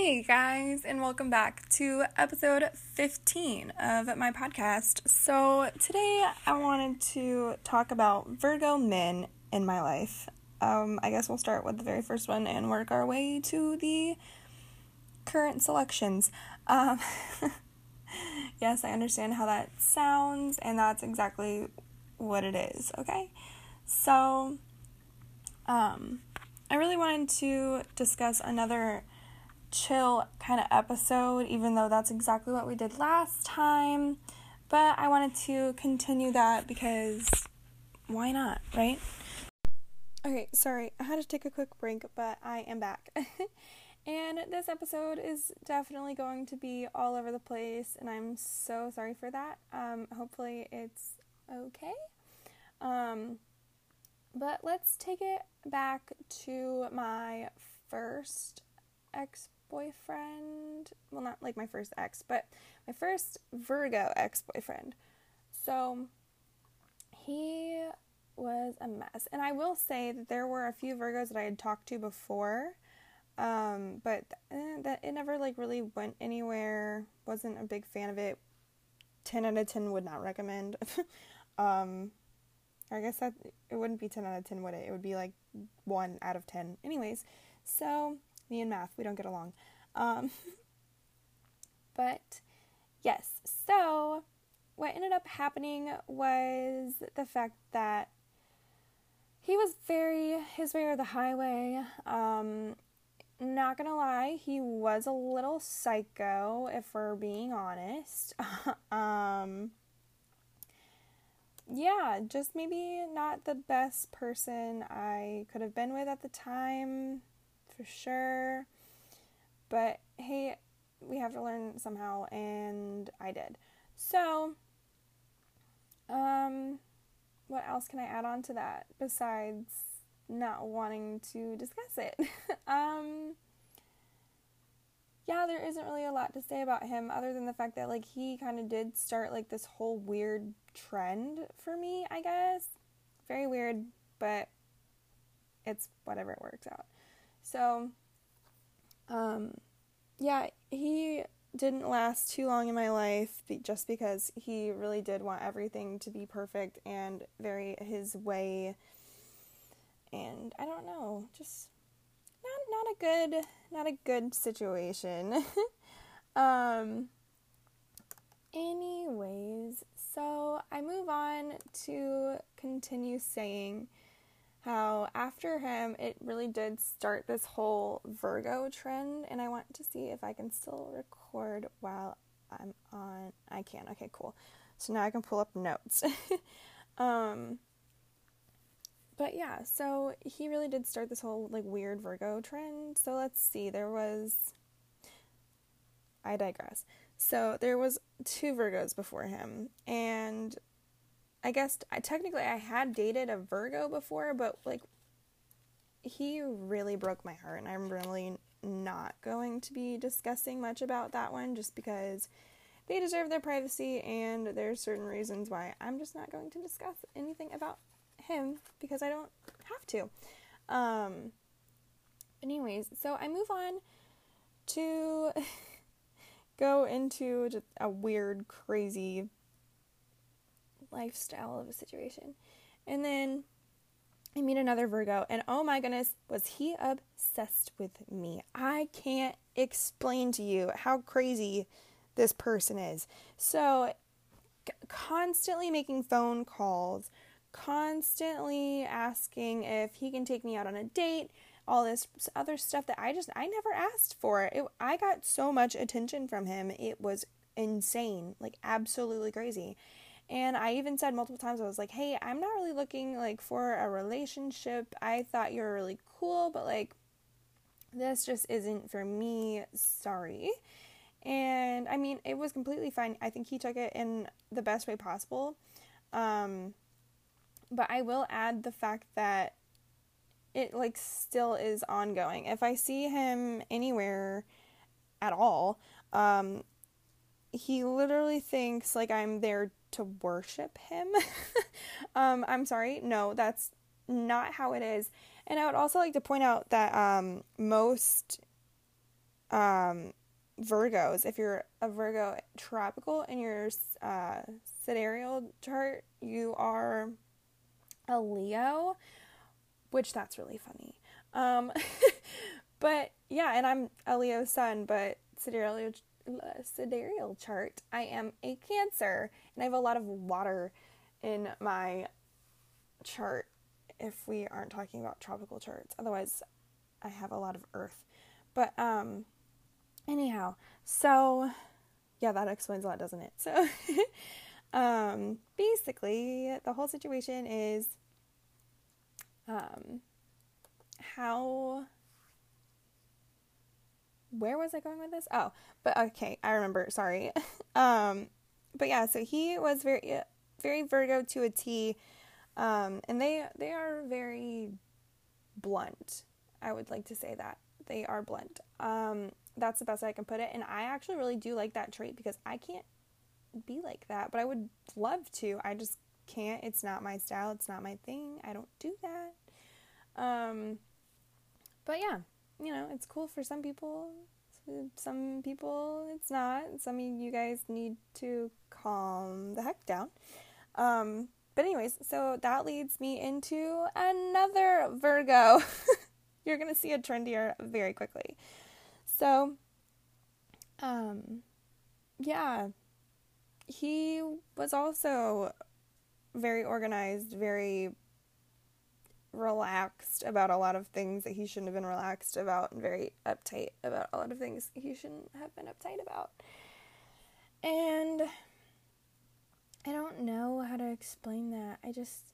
Hey guys, and welcome back to episode 15 of my podcast. So, today I wanted to talk about Virgo men in my life. Um, I guess we'll start with the very first one and work our way to the current selections. Um, yes, I understand how that sounds, and that's exactly what it is, okay? So, um, I really wanted to discuss another chill kind of episode, even though that's exactly what we did last time. But I wanted to continue that because why not, right? Okay, sorry, I had to take a quick break, but I am back. and this episode is definitely going to be all over the place, and I'm so sorry for that. Um, hopefully, it's okay. Um, but let's take it back to my first ex boyfriend. Well, not like my first ex, but my first Virgo ex boyfriend. So he was a mess. And I will say that there were a few Virgos that I had talked to before. Um, but eh, that it never like really went anywhere. Wasn't a big fan of it. 10 out of 10 would not recommend. um, I guess that it wouldn't be 10 out of 10, would it? It would be like 1 out of 10. Anyways, so me and math, we don't get along. Um, but yes, so what ended up happening was the fact that he was very his way or the highway. Um, not gonna lie, he was a little psycho, if we're being honest. um, yeah, just maybe not the best person I could have been with at the time for sure. But hey, we have to learn somehow, and I did. So, um, what else can I add on to that besides not wanting to discuss it? um, yeah, there isn't really a lot to say about him other than the fact that like he kind of did start like this whole weird trend for me, I guess. Very weird, but it's whatever it works out. So, um, yeah, he didn't last too long in my life just because he really did want everything to be perfect and very his way. And I don't know, just not not a good not a good situation. um anyways, so I move on to continue saying how after him it really did start this whole Virgo trend and I want to see if I can still record while I'm on I can. Okay, cool. So now I can pull up notes. um but yeah, so he really did start this whole like weird Virgo trend. So let's see. There was I digress. So there was two Virgos before him and I guess I technically I had dated a Virgo before, but like he really broke my heart, and I'm really not going to be discussing much about that one just because they deserve their privacy, and there's certain reasons why I'm just not going to discuss anything about him because I don't have to. Um, anyways, so I move on to go into just a weird, crazy lifestyle of a situation. And then I meet another Virgo, and oh my goodness, was he obsessed with me? I can't explain to you how crazy this person is. So, c- constantly making phone calls, constantly asking if he can take me out on a date, all this other stuff that I just I never asked for. It, I got so much attention from him. It was insane, like absolutely crazy. And I even said multiple times, I was like, hey, I'm not really looking like for a relationship. I thought you were really cool, but like this just isn't for me. Sorry. And I mean, it was completely fine. I think he took it in the best way possible. Um, but I will add the fact that it like still is ongoing. If I see him anywhere at all, um, he literally thinks like I'm there to worship him. um, I'm sorry, no, that's not how it is. And I would also like to point out that um, most um, Virgos, if you're a Virgo tropical in your uh, sidereal chart, you are a Leo, which that's really funny. Um, but yeah, and I'm a Leo sun, but sidereal sidereal chart, I am a Cancer, and I have a lot of water in my chart. If we aren't talking about tropical charts, otherwise, I have a lot of Earth. But um, anyhow, so yeah, that explains a lot, doesn't it? So, um, basically, the whole situation is um, how where was I going with this? Oh, but okay, I remember. Sorry. um, but yeah, so he was very, very Virgo to a T, um, and they they are very blunt. I would like to say that they are blunt. Um, that's the best I can put it, and I actually really do like that trait because I can't be like that, but I would love to. I just can't. It's not my style. It's not my thing. I don't do that. Um, but yeah, you know, it's cool for some people. Some people it's not. Some of you guys need to calm the heck down. Um, but anyways, so that leads me into another Virgo. You're gonna see a trend here very quickly. So, um, yeah, he was also very organized, very relaxed about a lot of things that he shouldn't have been relaxed about and very uptight about a lot of things he shouldn't have been uptight about. And I don't know how to explain that. I just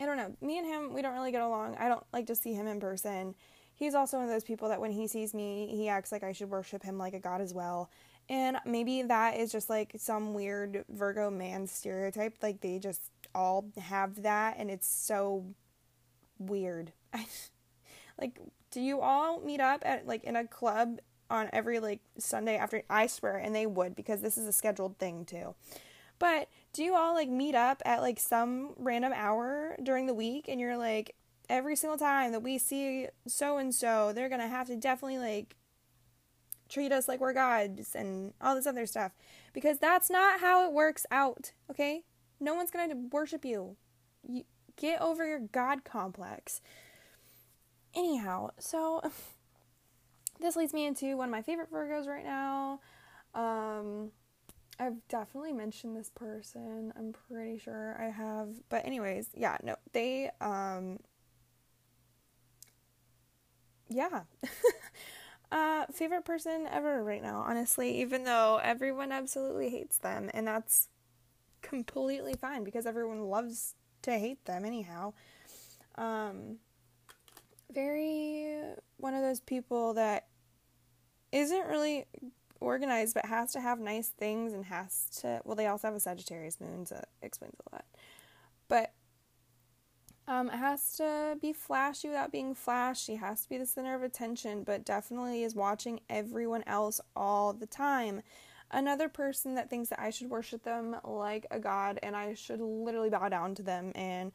I don't know. Me and him, we don't really get along. I don't like to see him in person. He's also one of those people that when he sees me, he acts like I should worship him like a god as well. And maybe that is just like some weird Virgo man stereotype. Like they just all have that and it's so weird. like, do you all meet up at like in a club on every like Sunday after? I swear, and they would because this is a scheduled thing too. But do you all like meet up at like some random hour during the week and you're like every single time that we see so and so, they're gonna have to definitely like treat us like we're gods and all this other stuff because that's not how it works out, okay? No one's gonna worship you. you Get over your God complex. Anyhow, so this leads me into one of my favorite Virgos right now. Um, I've definitely mentioned this person. I'm pretty sure I have. But anyways, yeah, no. They um yeah. uh favorite person ever right now, honestly, even though everyone absolutely hates them and that's completely fine because everyone loves to hate them anyhow. Um, very one of those people that isn't really organized but has to have nice things and has to well they also have a Sagittarius moon so that explains a lot. But um, it has to be flashy without being flashy. Has to be the center of attention, but definitely is watching everyone else all the time another person that thinks that I should worship them like a god and I should literally bow down to them. And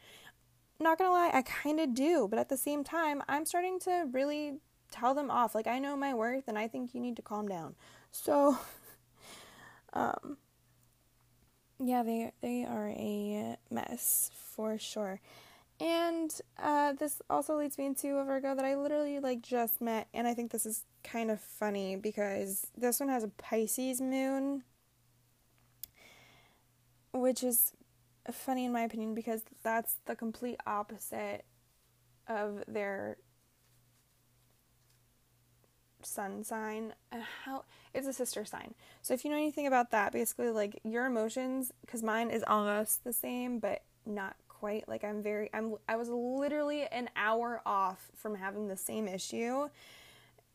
not gonna lie, I kind of do, but at the same time, I'm starting to really tell them off. Like, I know my worth and I think you need to calm down. So, um, yeah, they they are a mess for sure. And uh, this also leads me into a Virgo that I literally like just met, and I think this is kind of funny because this one has a Pisces moon, which is funny in my opinion because that's the complete opposite of their sun sign. How it's a sister sign. So if you know anything about that basically like your emotions because mine is almost the same but not quite like i'm very i'm i was literally an hour off from having the same issue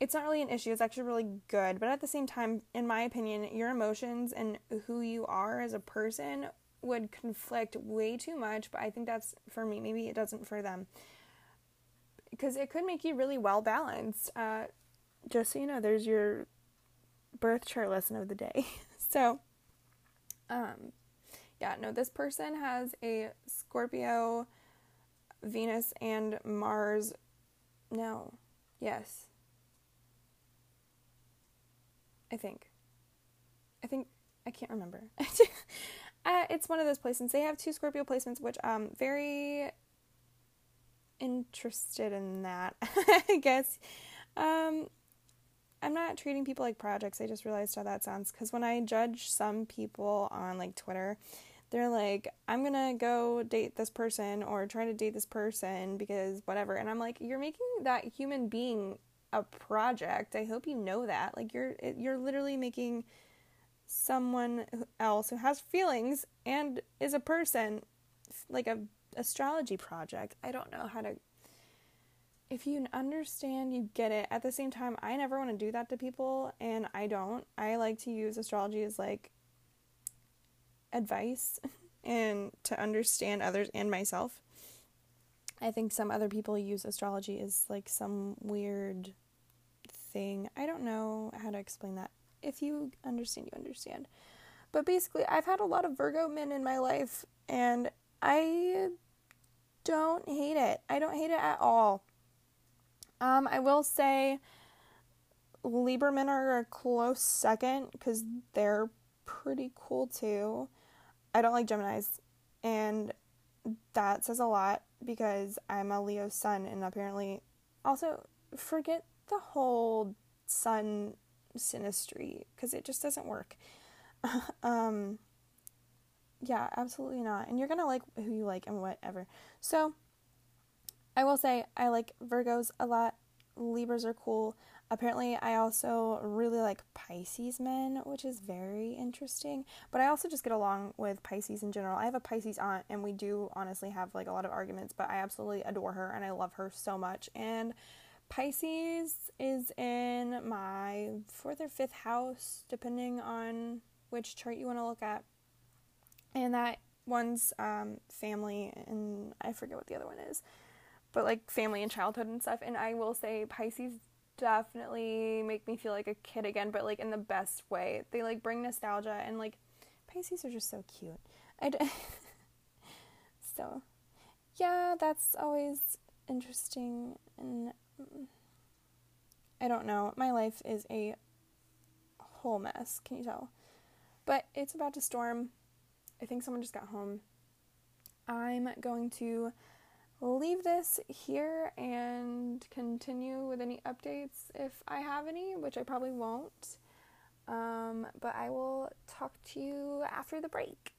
it's not really an issue, it's actually really good. But at the same time, in my opinion, your emotions and who you are as a person would conflict way too much. But I think that's for me. Maybe it doesn't for them. Because it could make you really well balanced. Uh, just so you know, there's your birth chart lesson of the day. so, um, yeah, no, this person has a Scorpio, Venus, and Mars. No, yes, I think. I think I can't remember. uh, it's one of those placements. They have two Scorpio placements, which um very interested in that. I guess. Um, I'm not treating people like projects. I just realized how that sounds because when I judge some people on like Twitter, they're like, I'm gonna go date this person or try to date this person because whatever. And I'm like, you're making that human being a project. I hope you know that. Like you're you're literally making someone else who has feelings and is a person like a astrology project. I don't know how to if you understand, you get it. At the same time, I never want to do that to people, and I don't. I like to use astrology as like advice and to understand others and myself. I think some other people use astrology as like some weird thing. I don't know how to explain that. If you understand, you understand. But basically, I've had a lot of Virgo men in my life, and I don't hate it. I don't hate it at all. Um, I will say Libra men are a close second because they're pretty cool too. I don't like Geminis, and that says a lot because I'm a Leo sun, and apparently, also forget the whole sun synastry because it just doesn't work. um, yeah, absolutely not. And you're gonna like who you like and whatever. So, I will say I like Virgos a lot. Libras are cool. Apparently, I also really like Pisces men, which is very interesting. But I also just get along with Pisces in general. I have a Pisces aunt, and we do honestly have like a lot of arguments, but I absolutely adore her and I love her so much. And Pisces is in my fourth or fifth house, depending on which chart you want to look at. And that one's um, family, and I forget what the other one is but like family and childhood and stuff. And I will say Pisces definitely make me feel like a kid again, but like in the best way. They like bring nostalgia and like Pisces are just so cute. I d- so yeah, that's always interesting and mm, I don't know. My life is a whole mess, can you tell? But it's about to storm. I think someone just got home. I'm going to leave this here and continue with any updates if I have any, which I probably won't. Um, but I will talk to you after the break.